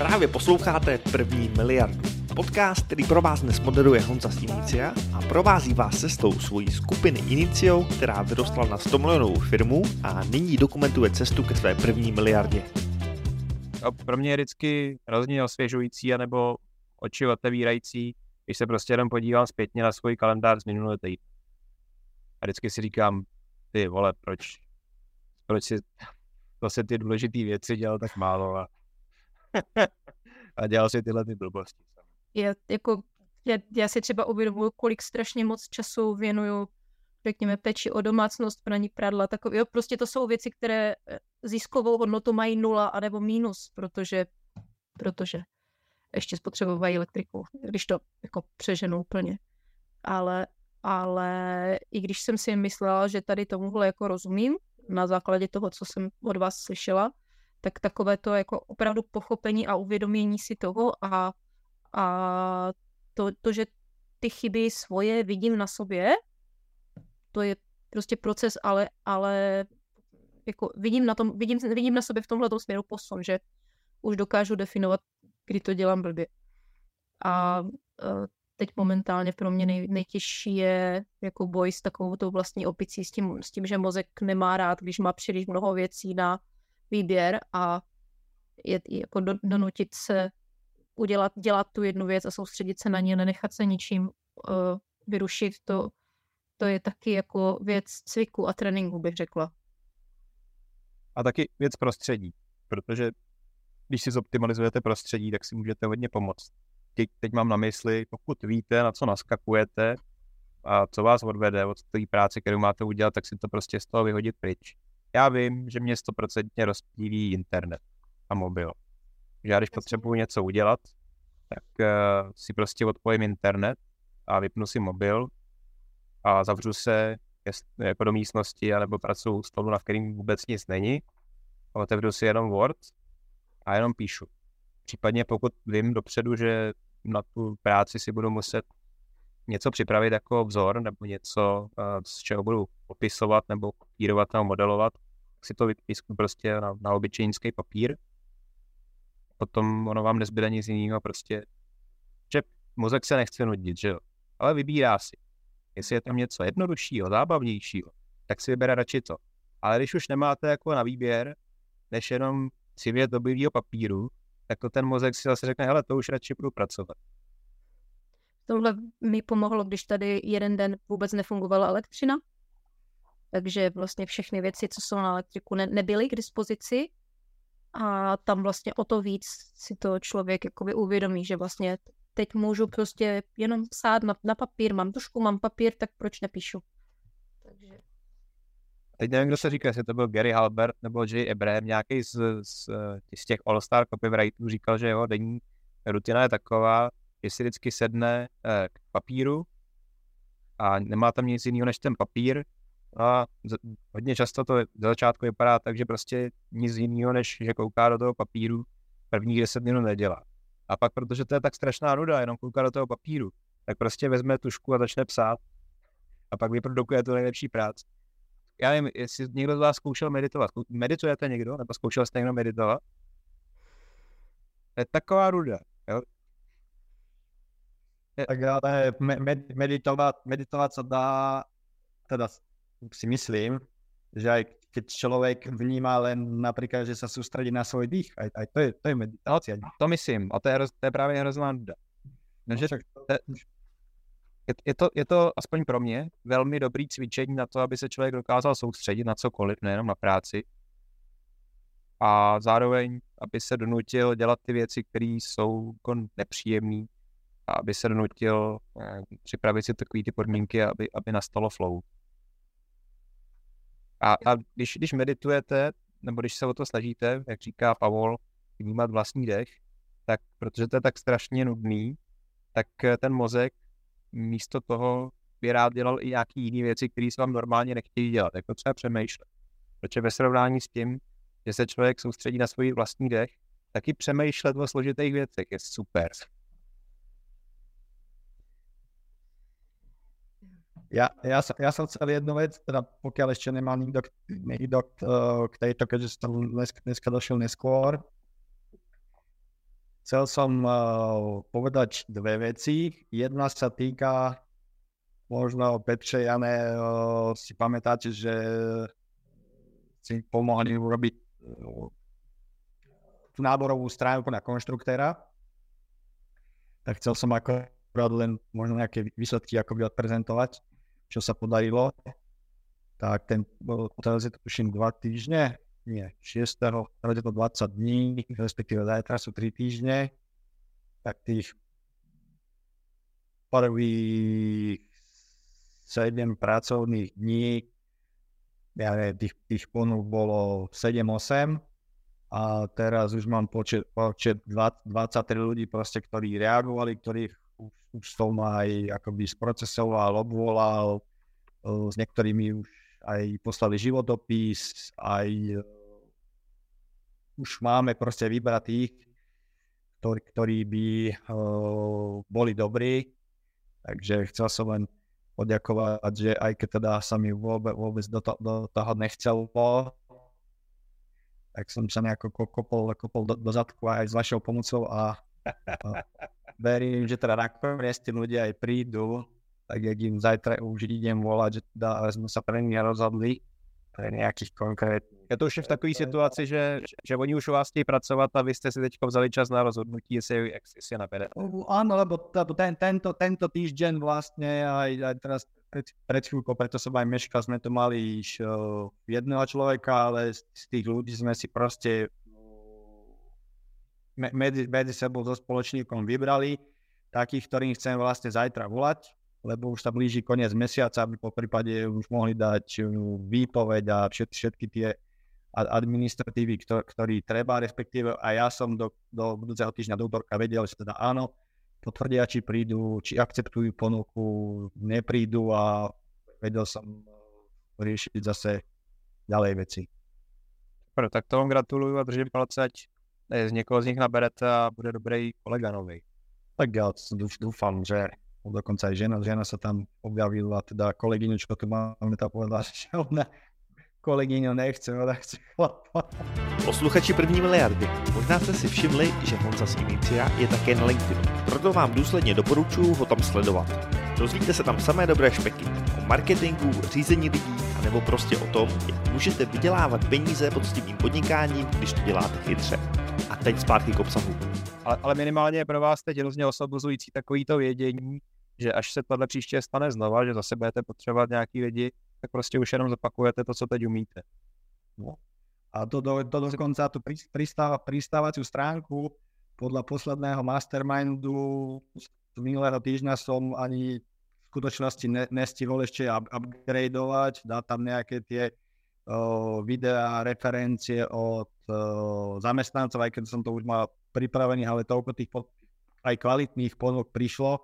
Právě posloucháte První miliardu. Podcast, který pro vás dnes moderuje Honza z Inicia a provází vás cestou svojí skupiny Inicio, která vyrostla na 100 milionovou firmu a nyní dokumentuje cestu ke své první miliardě. A pro mě je vždycky hrozně osvěžující anebo oči otevírající, když se prostě jenom podívám zpětně na svůj kalendář z minulé týdne. A vždycky si říkám, ty vole, proč, proč si vlastně ty důležité věci dělal tak málo a, a dělal si tyhle ty blbosti. Je, jako, já, já si třeba uvědomuji, kolik strašně moc času věnuju řekněme, peči o domácnost, praní pradla, takové, jo, prostě to jsou věci, které eh, ziskovou hodnotu mají nula anebo mínus, protože, protože ještě spotřebovají elektriku, když to jako přeženu úplně. Ale, ale i když jsem si myslela, že tady tomuhle jako rozumím, na základě toho, co jsem od vás slyšela, tak takové to jako opravdu pochopení a uvědomění si toho a, a to, to, že ty chyby svoje vidím na sobě, to je prostě proces, ale, ale jako vidím na, tom, vidím, vidím na sobě v tomhle směru posun, že už dokážu definovat, kdy to dělám blbě. A uh, teď momentálně pro mě nej, nejtěžší je jako boj s takovou tou vlastní opicí, s tím, s tím, že mozek nemá rád, když má příliš mnoho věcí na výběr a je, jako do, donutit se udělat, dělat tu jednu věc a soustředit se na ní, nenechat se ničím uh, vyrušit, to, to je taky jako věc cviku a tréninku, bych řekla. A taky věc prostředí, protože když si zoptimalizujete prostředí, tak si můžete hodně pomoct teď, teď mám na mysli, pokud víte, na co naskakujete a co vás odvede od té práce, kterou máte udělat, tak si to prostě z toho vyhodit pryč. Já vím, že mě stoprocentně rozptýlí internet a mobil. Že já když potřebuji něco udělat, tak uh, si prostě odpojím internet a vypnu si mobil a zavřu se jako do místnosti anebo pracuji u stolu, na kterým vůbec nic není. A otevřu si jenom Word a jenom píšu. Případně pokud vím dopředu, že na tu práci si budu muset něco připravit jako vzor nebo něco, z čeho budu opisovat nebo kopírovat nebo modelovat, tak si to vypísknu prostě na, na obyčejnický papír. Potom ono vám nezbyde nic jiného, prostě, že mozek se nechce nudit, že jo, ale vybírá si. Jestli je tam něco jednoduššího, zábavnějšího, tak si vybere radši to. Ale když už nemáte jako na výběr, než jenom civět do papíru, tak to ten mozek si zase řekne, hele, to už radši budu pracovat. Tohle mi pomohlo, když tady jeden den vůbec nefungovala elektřina, takže vlastně všechny věci, co jsou na elektriku, ne- nebyly k dispozici a tam vlastně o to víc si to člověk jakoby uvědomí, že vlastně teď můžu prostě jenom psát na, na papír, mám tušku, mám papír, tak proč nepíšu? Takže teď nevím, kdo se říká, jestli to byl Gary Halbert nebo Jay Abraham, nějaký z, z, z těch All-Star copywriterů říkal, že jeho denní rutina je taková, že si vždycky sedne eh, k papíru a nemá tam nic jiného než ten papír a hodně často to za začátku vypadá tak, že prostě nic jiného, než že kouká do toho papíru prvních 10 minut nedělá. A pak, protože to je tak strašná nuda, jenom kouká do toho papíru, tak prostě vezme tušku a začne psát a pak vyprodukuje tu nejlepší práci já nevím, jestli někdo z vás zkoušel meditovat. Meditujete někdo? Nebo zkoušel jste někdo meditovat? To je taková ruda. Jo? Je... Tak ale med, meditovat, meditovat se dá, teda si myslím, že aj keď člověk vnímá len například, že se soustředí na svůj dých, aj, aj to, je, to je meditace. To myslím, a to je, to je právě hrozná nuda. No, že, to, je, to, je to aspoň pro mě velmi dobrý cvičení na to, aby se člověk dokázal soustředit na cokoliv, nejenom na práci. A zároveň, aby se donutil dělat ty věci, které jsou jako nepříjemné, aby se donutil eh, připravit si takové ty podmínky, aby, aby nastalo flow. A, a když, když meditujete, nebo když se o to snažíte, jak říká Pavol, vnímat vlastní dech, tak protože to je tak strašně nudný, tak eh, ten mozek místo toho by rád dělal i nějaké jiné věci, které se vám normálně nechtějí dělat, jako třeba přemýšlet. Protože ve srovnání s tím, že se člověk soustředí na svůj vlastní dech, taky přemýšlet o složitých věcech je super. Já, já, já jsem chcel jednu věc, teda pokud ještě nemá nikdo, nikdo k, k této, keďže jsem dnes, dneska došel neskôr, chcel som uh, povedať dve veci. Jedna sa týka možno Petře, Jane, uh, si pamätáte, že si pomohli urobiť uh, tú náborovú stránku na konštruktéra. Tak chcel som akorát len možno nejaké výsledky akoby odprezentovať, čo sa podarilo. Tak ten, teraz je to tuším dva týždne, nie, 6. teraz je to 20 dní, respektíve zajtra sú 3 týždne, tak tých prvých 7 pracovných dní, ja neviem, tých, tých ponúk bolo 7-8 a teraz už mám počet, počet 20, 23 ľudí proste, ktorí reagovali, ktorých už, už som aj akoby sprocesoval, obvolal, s niektorými už aj poslali životopis, aj uh, už máme proste vybratých, ktorí, ktorí by uh, boli dobrí. Takže chcel som len poďakovať, že aj keď teda sa mi vôbec, vôbec do, to, do toho nechcelo, tak som sa nejako kopol, kopol do, do zadku aj s vašou pomocou a, a verím, že teda nakoniec tí ľudia aj prídu tak jak im zajtra už idem volať, že teda sme sa pre nich rozhodli, pre nejakých konkrétnych. Je to už v takové situaci, že, že oni už u vás chtějí pracovat a vy jste si teď vzali čas na rozhodnutí, jestli, jestli je nabere. Áno, lebo ten, tento, tento týždeň vlastne aj, aj teraz pred, pred chvíľkou, preto som aj meškal, sme to mali iš, uh, jedného človeka, ale z, z tých ľudí sme si proste medzi, medzi sebou so spoločníkom vybrali takých, ktorým chcem vlastne zajtra volať lebo už sa blíži koniec mesiaca, aby po prípade už mohli dať uh, výpoveď a všetky, všetky tie administratívy, ktorý treba, respektíve a ja som do, do budúceho týždňa do útorka vedel, že teda áno, potvrdia, či prídu, či akceptujú ponuku, neprídu a vedel som riešiť zase ďalej veci. Super, tak to vám gratuluju a držím palce, ať z někoho z nich naberete a bude dobrý kolega nový. Tak ja dúfam, že dokonca aj žena, žena sa tam objavila, teda kolegyňu, čo tu máme, tá povedala, že ona kolegyňu nechce, ona chce chlapa. Posluchači první miliardy, možná jste si všimli, že Honza z Inicia je také na LinkedInu. Proto vám důsledně doporučuji ho tam sledovat. Dozvíte se tam samé dobré špeky o marketingu, řízení lidí, nebo prostě o tom, jak můžete vydělávat peníze poctivým podnikáním, když to děláte chytře. A teď zpátky k obsahu. Ale, ale minimálně je pro vás teď hrozně osobozující takový to vědění, že až se tohle příště stane znova, že zase budete potřebovat nějaký lidi, tak prostě už jenom zopakujete to, co teď umíte. No. A to, do, to dokonca tú pristáva, pristávaciu stránku podľa posledného mastermindu z minulého týždňa som ani v skutočnosti ne, nestihol ešte up, upgradeovať, dať tam nejaké tie videá, referencie od zamestnancov, aj keď som to už mal pripravených, ale toľko tých pod, aj kvalitných ponúk prišlo,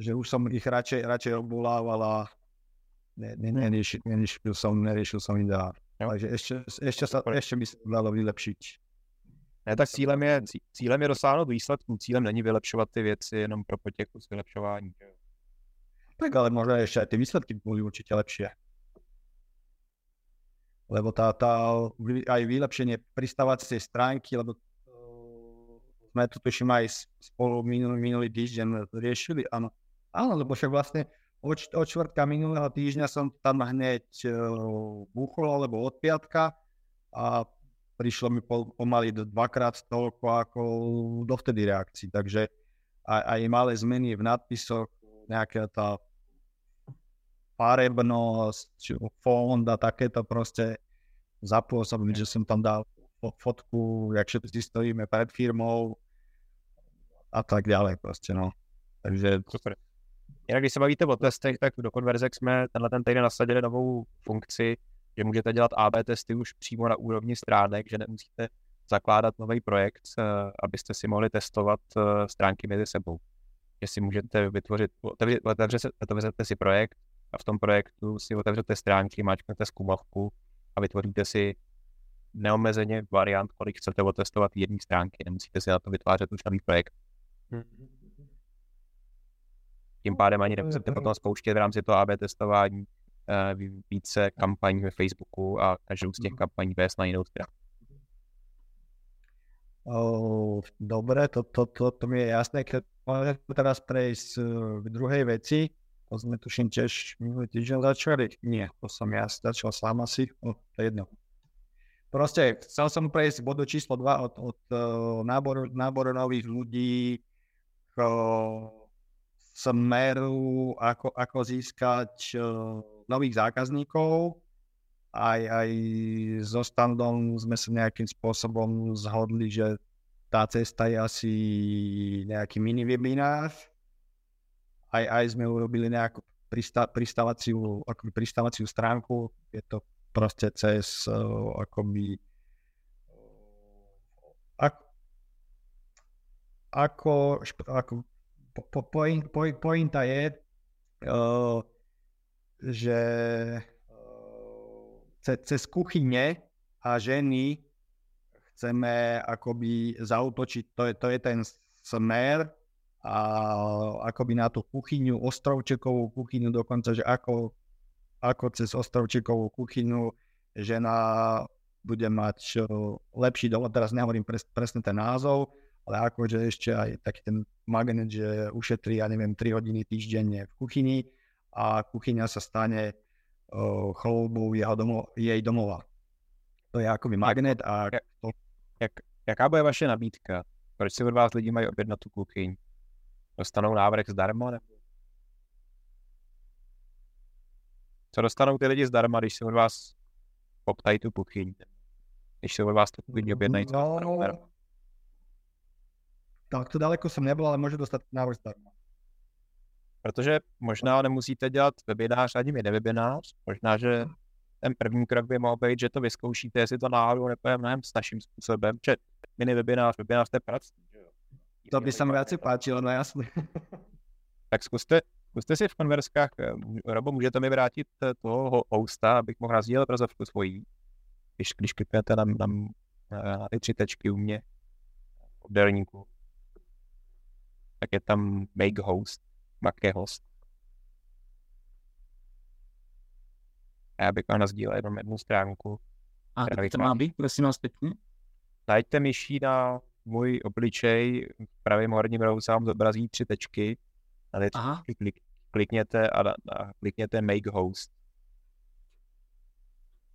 že už som ich radšej, radšej obvolával a ne, ne, neriešil, neriešil som, neriešil som ideál. Takže ještě, ještě, sa, ještě by se dalo vylepšit. Ne, tak cílem je, cílem je dosáhnout výsledků, cílem není vylepšovat ty věci jenom pro potěchu z vylepšování. Tak ale možná ještě ty výsledky budou určitě lepší. Lebo tá, tá aj vylepšenie pristávacej stránky, lebo sme to tuším aj spolu minulý, minulý týždeň riešili, áno. Áno, lebo však vlastne od, od čtvrtka minulého týždňa som tam hneď uh, buchol, alebo od piatka a prišlo mi po, pomaly dvakrát toľko ako dovtedy reakcií, takže aj, aj malé zmeny v nadpisoch, nejaká tá farebnosť, fond a takéto proste zapôsobiť, že som tam dal fotku, jak všetci stojíme pred firmou a tak ďalej prostě, no. Takže... Super. Jinak když se bavíte o testech, tak do Conversek jsme tenhle ten týden nasadili novou funkci, že můžete dělat AB testy už přímo na úrovni stránek, že nemusíte zakládat nový projekt, eh, abyste si mohli testovat eh, stránky mezi sebou. Že si můžete vytvořit, otevřete si projekt a v tom projektu si otevřete stránky, máčknete zkumavku a vytvoříte si neomezeně variant, kolik chcete otestovat jedné stránky. Nemusíte si na to vytvářet už nový projekt. Tím pádem ani nemusíte potom spouštět v rámci toho AB testování eh, více kampaní ve Facebooku a každou z těch kampaní vést na jinou stranu. O, dobre, to, to, to, to mi je jasné. Keď teraz prejsť k druhej veci, to sme tuším tiež minulý týždeň začali. Nie, to som ja začal sám asi, o, to je jedno. Proste chcel som prejsť bodu číslo 2 od, od uh, náboru, náboru nových ľudí k uh, smeru, ako, ako získať uh, nových zákazníkov. Aj, aj so standom sme sa nejakým spôsobom zhodli, že tá cesta je asi nejaký mini webinár. Aj, aj sme urobili nejakú pristávaciu, pristávaciu stránku. Je to proste cez uh, akoby ako, ako, ako po, point, point, pointa je, uh, že ce, cez kuchyne a ženy chceme akoby zautočiť, to je, to je ten smer a akoby na tú kuchyňu, ostrovčekovú kuchyňu dokonca, že ako ako cez ostrovčíkovú kuchyňu žena bude mať lepší domov, teraz nehovorím pres, presne ten názov, ale akože ešte aj taký ten magnet, že ušetrí, ja neviem, 3 hodiny týždenne v kuchyni a kuchyňa sa stane uh, chlubou jeho domo, jej domova. To je akoby magnet a... Jak, jak, jaká bude vaše nabídka? Proč si od vás lidi mají objednat tu kuchyň? Dostanou návrh zdarma? Nebo? Co dostanou ty lidi zdarma, když se od vás poptají tu kuchyň? Když se od vás tu kuchyň objednají, no, zdarma? Tak to daleko jsem nebyl, ale můžu dostat návrh zdarma. Protože možná nemusíte dělat webinář ani mini webinář, možná, že ten první krok by mohl být, že to vyzkoušíte, jestli to náhodou nepůjde mnohem naším způsobem, že mini webinář, webinář to je prací. To by se mi víc páčilo, no jasně. tak zkuste, Zkuste si v konverskách, eh, Robo, můžete mi vrátit eh, toho hosta, abych mohl nazdílet obrazovku svojí. Když, když kliknete na, na, na ty tři tečky u mě v obdelníku, tak je tam make host, make host. A já bych vám nazdílel jenom jednu stránku. A to má být, prosím vás pěkně? Dajte myší na můj obličej, v pravém horním rohu se vám zobrazí tři tečky a teď klik, klikněte a, a klikněte make host.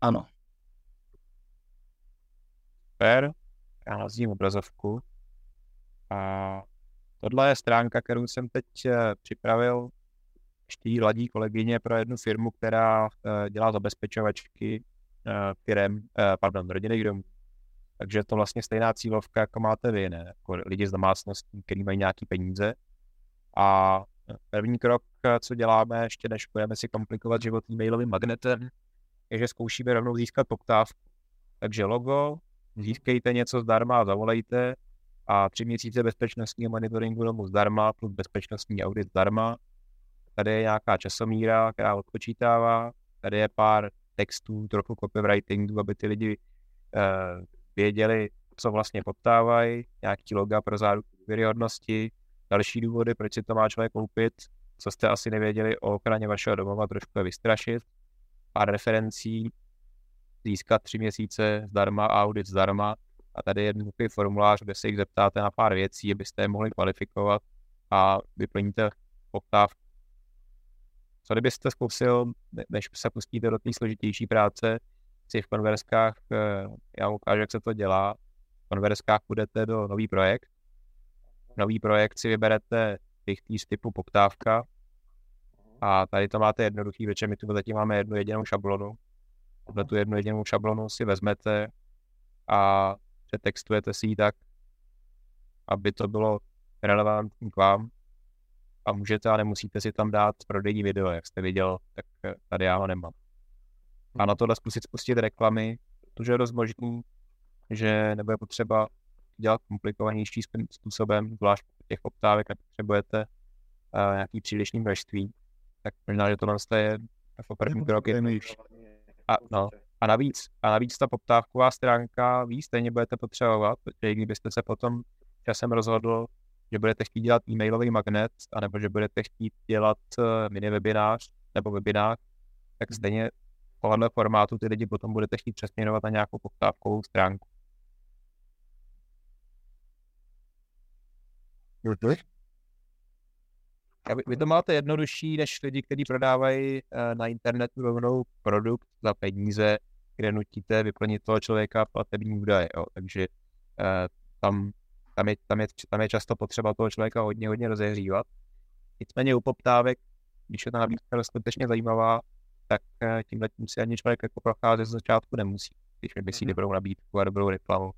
Ano. Super. Já nazdím obrazovku. A tohle je stránka, kterou jsem teď eh, připravil. Ští ladí kolegyně pro jednu firmu, která eh, dělá zabezpečovačky eh, firem, pardon, rodinných domů. Takže je to vlastně stejná cílovka, jako máte vy, ne? Jako lidi z domácností, kteří mají nějaké peníze a první krok, co děláme, ještě než budeme si komplikovat život e-mailovým magnetem, je, že zkoušíme rovnou získat poptávku. Takže logo, získejte něco zdarma zavolejte a tři měsíce bezpečnostního monitoringu domů zdarma plus bezpečnostní audit zdarma. Tady je nějaká časomíra, která odpočítává. Tady je pár textů, trochu copywritingu, aby ty lidi uh, věděli, co vlastně poptávají, nějaký loga pro záruku důvěryhodnosti, Další důvody, proč si to má člověk koupit, co jste asi nevěděli o ochraně vašeho domova, trošku je vystrašit, pár referencí, získat tři měsíce zdarma, audit zdarma. A tady je jednoduchý formulář, kde se jich zeptáte na pár věcí, abyste je mohli kvalifikovat a vyplníte poptávku. Co kdybyste zkusil, než se pustíte do té složitější práce, si v konverskách, eh, já ukážu, jak se to dělá, v konverskách půjdete do nový projekt, nový projekt si vyberete z typu poptávka a tady to máte jednoduchý, večer my tu zatím máme jednu jedinou šablonu. Tohle tu jednu jedinou šablonu si vezmete a přetextujete si ji tak, aby to bylo relevantní k vám a můžete a nemusíte si tam dát prodejní video, jak jste viděl, tak tady já ho nemám. A na tohle zkusit spustit reklamy, protože je dost možný, že nebude potřeba dělat komplikovanější způsobem, zvlášť těch poptávek nepotřebujete uh, nějaký přílišný množství, tak možná, že tohle je jako první krok. A, no, a, navíc, a navíc ta poptávková stránka ví, stejně budete potřebovat, protože kdybyste se potom časem rozhodl, že budete chtít dělat e-mailový magnet, anebo že budete chtít dělat uh, mini webinář nebo webinář, tak mhm. stejně tohle formátu ty lidi potom budete chtít přesměrovat na nějakou poptávkovou stránku. A vy, vy to máte jednodušší než lidi, kteří prodávají uh, na internetu rovnou produkt za peníze, kde nutíte vyplnit toho člověka platební údaje. Jo. Takže uh, tam, tam, je, tam, je, tam je často potřeba toho člověka hodně, hodně rozehřívat. Nicméně u poptávek, když je ta nabídka dostatečně zajímavá, tak tímhle tím si ani člověk jako procházet z začátku nemusí, když vymyslí mm-hmm. dobrou nabídku a dobrou reklamu,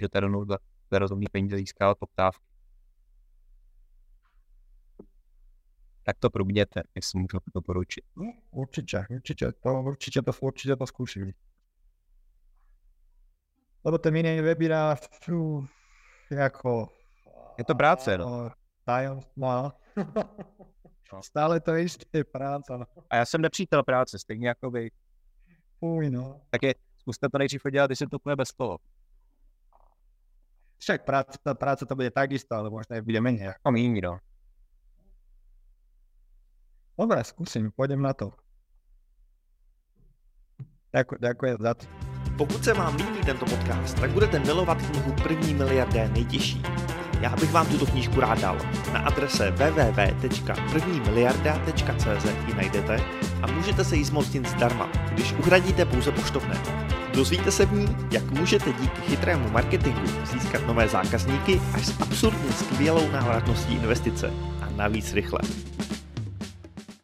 že to je za, za rozumný peníze získávat poptávky. tak to průběte, jestli můžu to poručit. No, určitě, určitě, to, určitě to, určitě to zkusím. Lebo ten jiný webinář, jako... Je to práce, no. Tajemství, no. Stále to je práce, no. A já jsem nepřítel práce, stejně jako vy. Fuj, no. Tak je, zkuste to nejdřív dělat, když se to půjde bez toho. Však práce, práce to bude takisto, ale možná je bude méně. Jako méně, no. Dobre, skúsim, pôjdem na to. Ďakujem, ďakujem za to. Pokud se vám líbí tento podcast, tak budete milovat knihu První miliardé nejtěžší. Já bych vám tuto knížku rád dal. Na adrese www.prvnimiliarda.cz ji najdete a můžete se jí zmocnit zdarma, když uhradíte pouze poštovné. Dozvíte se v ní, jak můžete díky chytrému marketingu získat nové zákazníky až s absurdně skvělou návratností investice a navíc rychle.